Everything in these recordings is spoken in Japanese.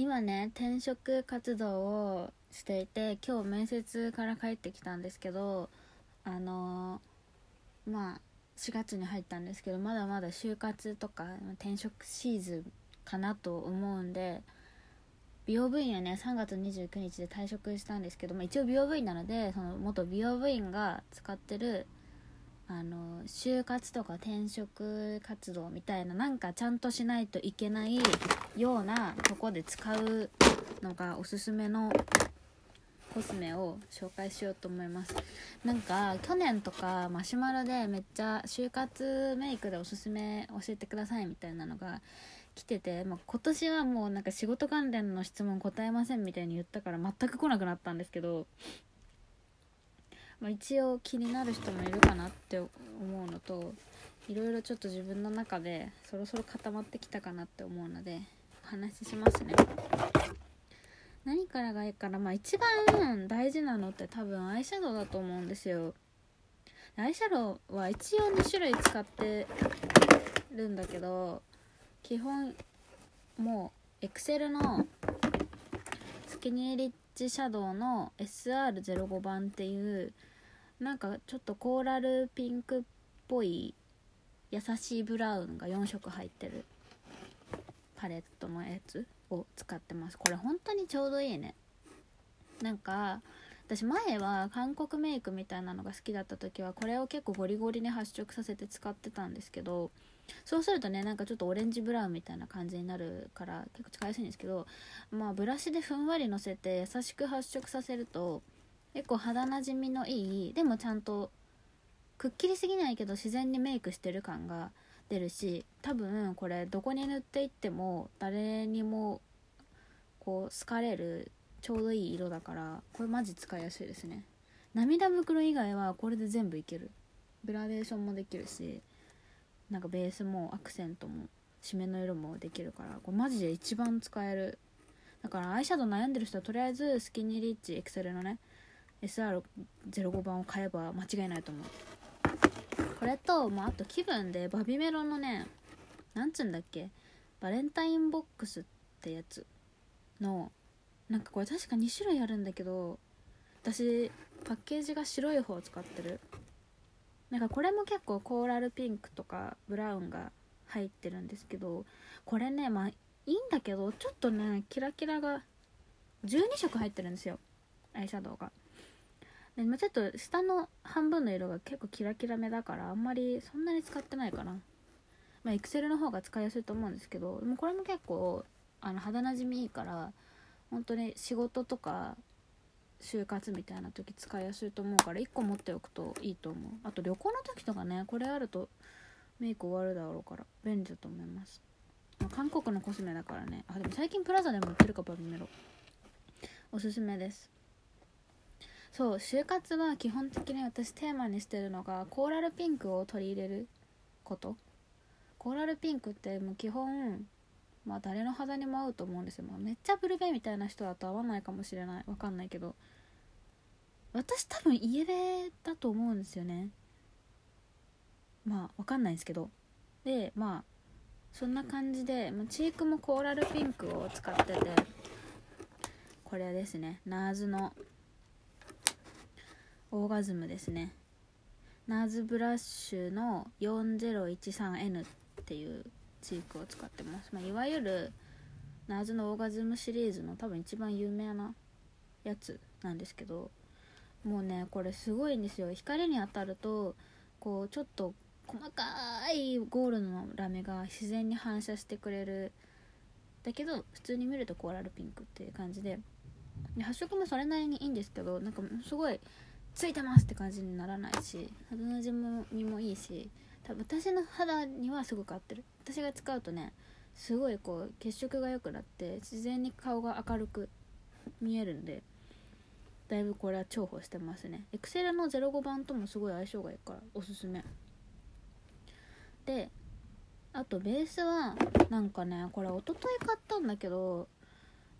今ね転職活動をしていて今日面接から帰ってきたんですけどあのーまあ4月に入ったんですけどまだまだ就活とか転職シーズンかなと思うんで美容部員はね3月29日で退職したんですけど、まあ、一応美容部員なのでその元美容部員が使ってるあの就活とか転職活動みたいななんかちゃんとしないといけないようなとこで使うのがおすすめのコスメを紹介しようと思います。なんか去年とかマシュマロでめっちゃ就活メイクでおすすめ教えてくださいみたいなのが来てて、まあ、今年はもうなんか仕事関連の質問答えませんみたいに言ったから全く来なくなったんですけど、まあ、一応気になる人もいるかなって思うのといろいろちょっと自分の中でそろそろ固まってきたかなって思うのでお話ししますね。何からがいいかな。まあ一番大事なのって多分アイシャドウだと思うんですよ。アイシャドウは一応2種類使ってるんだけど基本もうエクセルのスキニーリッチシャドウの SR05 番っていうなんかちょっとコーラルピンクっぽい優しいブラウンが4色入ってるパレットのやつを使ってます。これ本当にちょうどいいね。なんか私前は韓国メイクみたいなのが好きだった時はこれを結構ゴリゴリに発色させて使ってたんですけどそうするとねなんかちょっとオレンジブラウンみたいな感じになるから結構使いやすいんですけどまあブラシでふんわりのせて優しく発色させると結構肌なじみのいいでもちゃんとくっきりすぎないけど自然にメイクしてる感が出るし多分これどこに塗っていっても誰にもこう好かれるちょうどいい色だからこれマジ使いやすいですね。涙袋以外はこれで全部いける。グラデーションもできるし。なんかベースもアクセントも締めの色もできるからこれマジで一番使える。だからアイシャドウ悩んでる人はとりあえずスキニーリッチエクセルのね SR05 番を買えば間違いないと思う。これと、まあ、あと気分でバビメロのねなんつうんだっけバレンタインボックスってやつのなんかこれ確か2種類あるんだけど私パッケージが白い方を使ってる。なんかこれも結構コーラルピンクとかブラウンが入ってるんですけどこれねまあいいんだけどちょっとねキラキラが12色入ってるんですよ。アイシャドウが。で、まあ、ちょっと下の半分の色が結構キラキラめだからあんまりそんなに使ってないかな。まあエクセルの方が使いやすいと思うんですけどでもこれも結構あの肌なじみいいから本当に仕事とか就活みたいな時使いやすいと思うから1個持っておくといいと思う。あと旅行の時とかねこれあるとメイク終わるだろうから便利だと思います、まあ、韓国のコスメだからね。あでも最近プラザでも売ってるかバビメロ。おすすめです。そう就活は基本的に私テーマにしてるのがコーラルピンクを取り入れること。コーラルピンクってもう基本まあ誰の肌にも合うと思うんですよ、まあ、めっちゃブルベみたいな人だと合わないかもしれない。わかんないけど。私多分イエベだと思うんですよね。まあわかんないんですけど。でまあそんな感じで、まあ、チークもコーラルピンクを使ってて。これですね。ナーズのオーガズムですね。ナーズブラッシュの 4013N っていうチークを使ってます、まあ、いわゆるナーズのオーガズムシリーズの多分一番有名なやつなんですけどもうねこれすごいんですよ。光に当たるとこうちょっと細かいゴールのラメが自然に反射してくれる。だけど普通に見るとコーラルピンクっていう感じで。で発色もそれなりにいいんですけどなんかすごいついてますって感じにならないし肌なじみもいいし多分私の肌にはすごく合ってる。私が使うとねすごいこう血色が良くなって自然に顔が明るく見えるんでだいぶこれは重宝してますね。エクセルの05番ともすごい相性がいいからおすすめ。であとベースはなんかねこれ一昨日買ったんだけど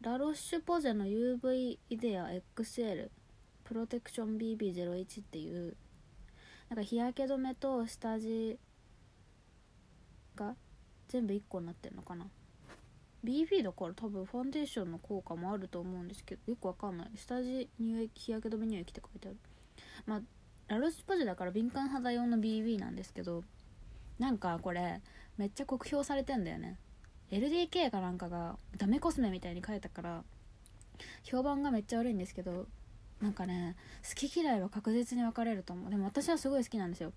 ラロッシュポゼの UV イデア XL プロテクション BB01 っていうなんか日焼け止めと下地が全部1個になってるのかな。BB だから多分ファンデーションの効果もあると思うんですけどよくわかんない。下地乳液日焼け止め乳液って書いてある。まあラロスパジだから敏感肌用の BB なんですけどなんかこれめっちゃ酷評されてんだよね。LDK かなんかがダメコスメみたいに書いたから評判がめっちゃ悪いんですけどなんかね好き嫌いは確実に分かれると思う。でも私はすごい好きなんですよ。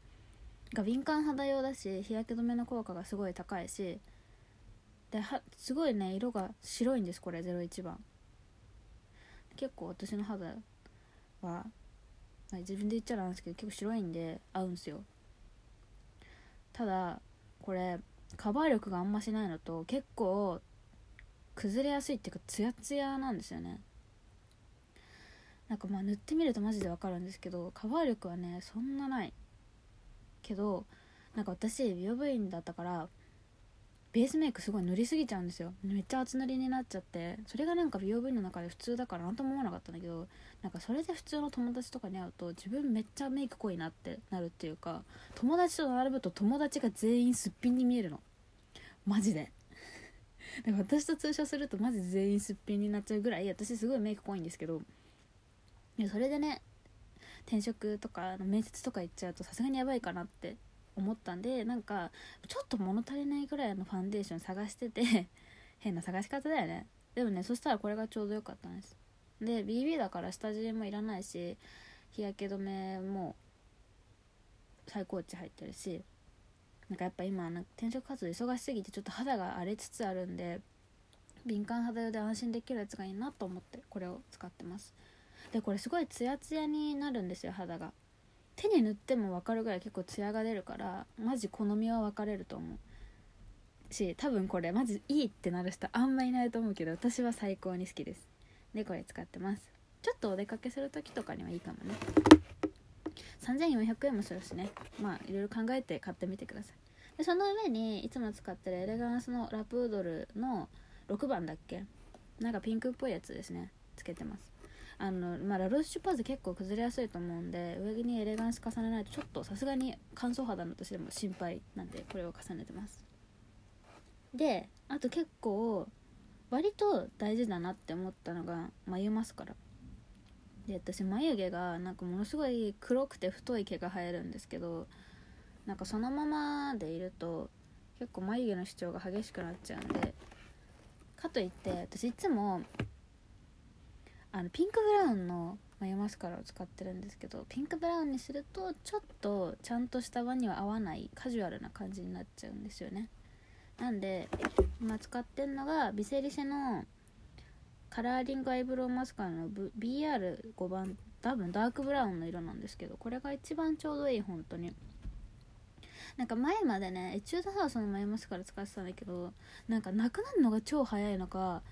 が敏感肌用だし日焼け止めの効果がすごい高いしですごいね色が白いんですこれ01番。結構私の肌は、自分で言っちゃなんですけど結構白いんで合うんですよ。ただこれカバー力があんましないのと結構崩れやすいっていうかツヤツヤなんですよね。なんかまあ塗ってみるとマジでわかるんですけどカバー力はねそんなない。けどなんか私美容部員だったからベースメイクすごい塗りすぎちゃうんですよ。めっちゃ厚塗りになっちゃってそれがなんか美容部員の中で普通だから何とも思わなかったんだけどなんかそれで普通の友達とかに会うと自分めっちゃメイク濃いなってなるっていうか友達と並ぶと友達が全員すっぴんに見えるの。マジで。だか私と通称するとマジ全員すっぴんになっちゃうぐらい私すごいメイク濃いんですけどそれでね転職とか面接とか行っちゃうとさすがにやばいかなって思ったんでなんかちょっと物足りないぐらいのファンデーション探してて 変な探し方だよね。でもねそしたらこれがちょうどよかったんです。で BB だから下地もいらないし日焼け止めも最高値入ってるしなんかやっぱ今な転職活動忙しすぎてちょっと肌が荒れつつあるんで敏感肌用で安心できるやつがいいなと思ってこれを使ってます。でこれすごいツヤツヤになるんですよ肌が。手に塗っても分かるぐらい結構ツヤが出るからマジ好みは分かれると思う。し多分これマジいいってなる人あんまいないと思うけど私は最高に好きです。でこれ使ってます。ちょっとお出かけする時とかにはいいかもね。3400円もするしね。まあいろいろ考えて買ってみてください。でその上にいつも使ってるエレガンスのラプードルの6番だっけ？なんかピンクっぽいやつですね。つけてます。あの、まあ、ラロッシュパーズ結構崩れやすいと思うんで上着にエレガンス重ねないとちょっとさすがに乾燥肌の私でも心配なんでこれを重ねてます。であと結構割と大事だなって思ったのが眉マスカラ。で私眉毛がなんかものすごい黒くて太い毛が生えるんですけどなんかそのままでいると結構眉毛の主張が激しくなっちゃうんでかといって私いつもあのピンクブラウンの眉マスカラを使ってるんですけどピンクブラウンにするとちょっとちゃんとした輪には合わないカジュアルな感じになっちゃうんですよね。なんで今使ってるのがビセリセのカラーリングアイブロウマスカラの BR5 番多分ダークブラウンの色なんですけどこれが一番ちょうどいい本当に。なんか前までねエチュードハウスの眉マスカラ使ってたんだけどなんかなくなるのが超早いのか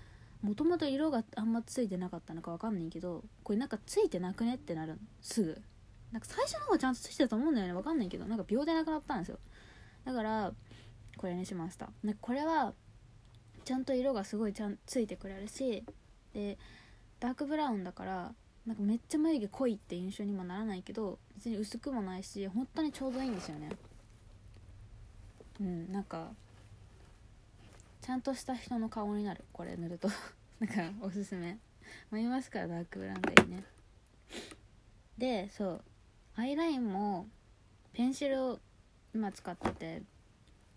もともと色があんまついてなかったのかわかんないけどこれなんかついてなくねってなるすぐ。なんか最初の方がちゃんとついてたと思うんだよね。わかんないけど。なんか秒でなくなったんですよ。だからこれにしました。なんかこれはちゃんと色がすごいちゃんついてくれるしでダークブラウンだからなんかめっちゃ眉毛濃いって印象にもならないけど別に薄くもないし本当にちょうどいいんですよね。うんなんかちゃんとした人の顔になる。これ塗ると。なんかおすすめ。眉マスカラダークブラウンがいいね。でそう。アイラインもペンシルを今使ってて。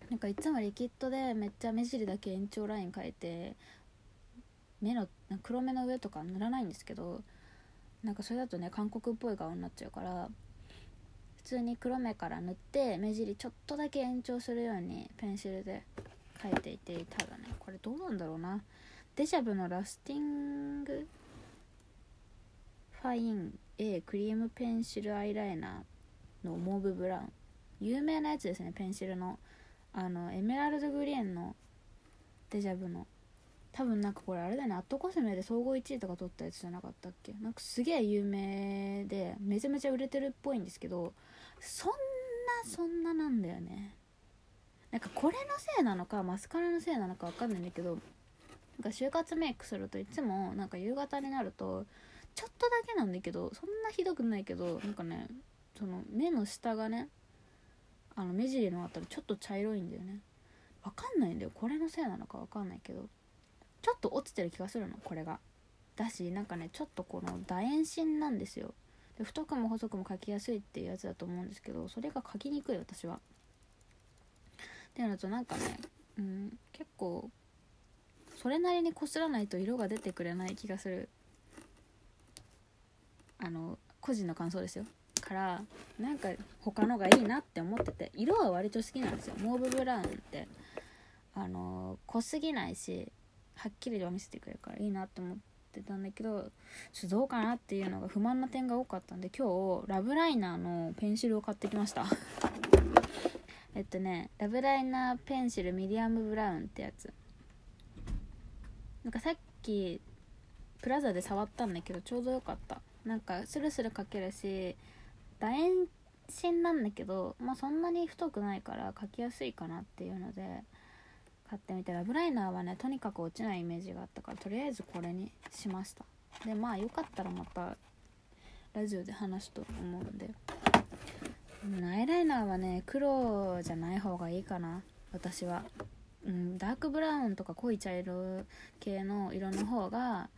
なんかいつもリキッドでめっちゃ目尻だけ延長ライン描いて目の黒目の上とか塗らないんですけどなんかそれだとね韓国っぽい顔になっちゃうから普通に黒目から塗って目尻ちょっとだけ延長するようにペンシルで書いていてただねこれどうなんだろうな。デジャブのラスティング？ファイン。A クリームペンシルアイライナーのモーブブラウン。有名なやつですねペンシルの。あのエメラルドグリーンのデジャブの。多分なんかこれあれだよねアットコスメで総合1位とか取ったやつじゃなかったっけ？なんかすげえ有名でめちゃめちゃ売れてるっぽいんですけどそんなそんななんだよね。なんかこれのせいなのかマスカラのせいなのか分かんないんだけどなんか就活メイクするといつもなんか夕方になるとちょっとだけなんだけどそんなひどくないけどなんかねその目の下がねあの目尻のあたりちょっと茶色いんだよね。分かんないんだよ。これのせいなのか分かんないけど。ちょっと落ちてる気がするのこれが。だしなんかねちょっとこの楕円芯なんですよ。で太くも細くも描きやすいっていうやつだと思うんですけどそれが描きにくい私は。っていうのとなんかねうん結構それなりにこすらないと色が出てくれない気がする。あの個人の感想ですよ。からなんか他のがいいなって思ってて色は割と好きなんですよ。モーブブラウンってあの濃すぎないしはっきりと見せてくれるからいいなって思ってたんだけどちょっとどうかなっていうのが不満な点が多かったんで今日ラブライナーのペンシルを買ってきました。えっとねラブライナーペンシルミディアムブラウンってやつ。なんかさっきプラザで触ったんだけどちょうどよかった。なんかスルスル描けるし楕円芯なんだけどまあそんなに太くないから描きやすいかなっていうので買ってみて。ラブライナーはねとにかく落ちないイメージがあったからとりあえずこれにしました。でまあよかったらまたラジオで話すと思うんで。アイライナーはね黒じゃない方がいいかな。私は、うん、ダークブラウンとか濃い茶色系の色の方が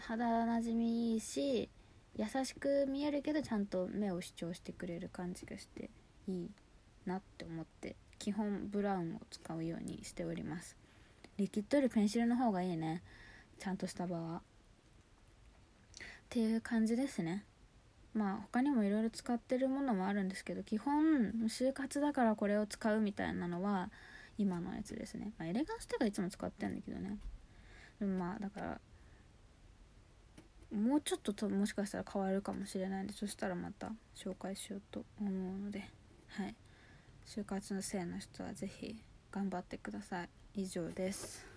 肌なじみいいし優しく見えるけどちゃんと目を主張してくれる感じがしていいなって思って基本ブラウンを使うようにしております。リキッドよりペンシルの方がいいね。ちゃんとした場は。っていう感じですね。まあ他にもいろいろ使ってるものもあるんですけど基本就活だからこれを使うみたいなのは今のやつですね、まあ、エレガンステがいつも使ってるんだけどね。でもまあだからもうちょっとともしかしたら変わるかもしれないんでそしたらまた紹介しようと思うので。はい。就活のせいの人は是非頑張ってください。以上です。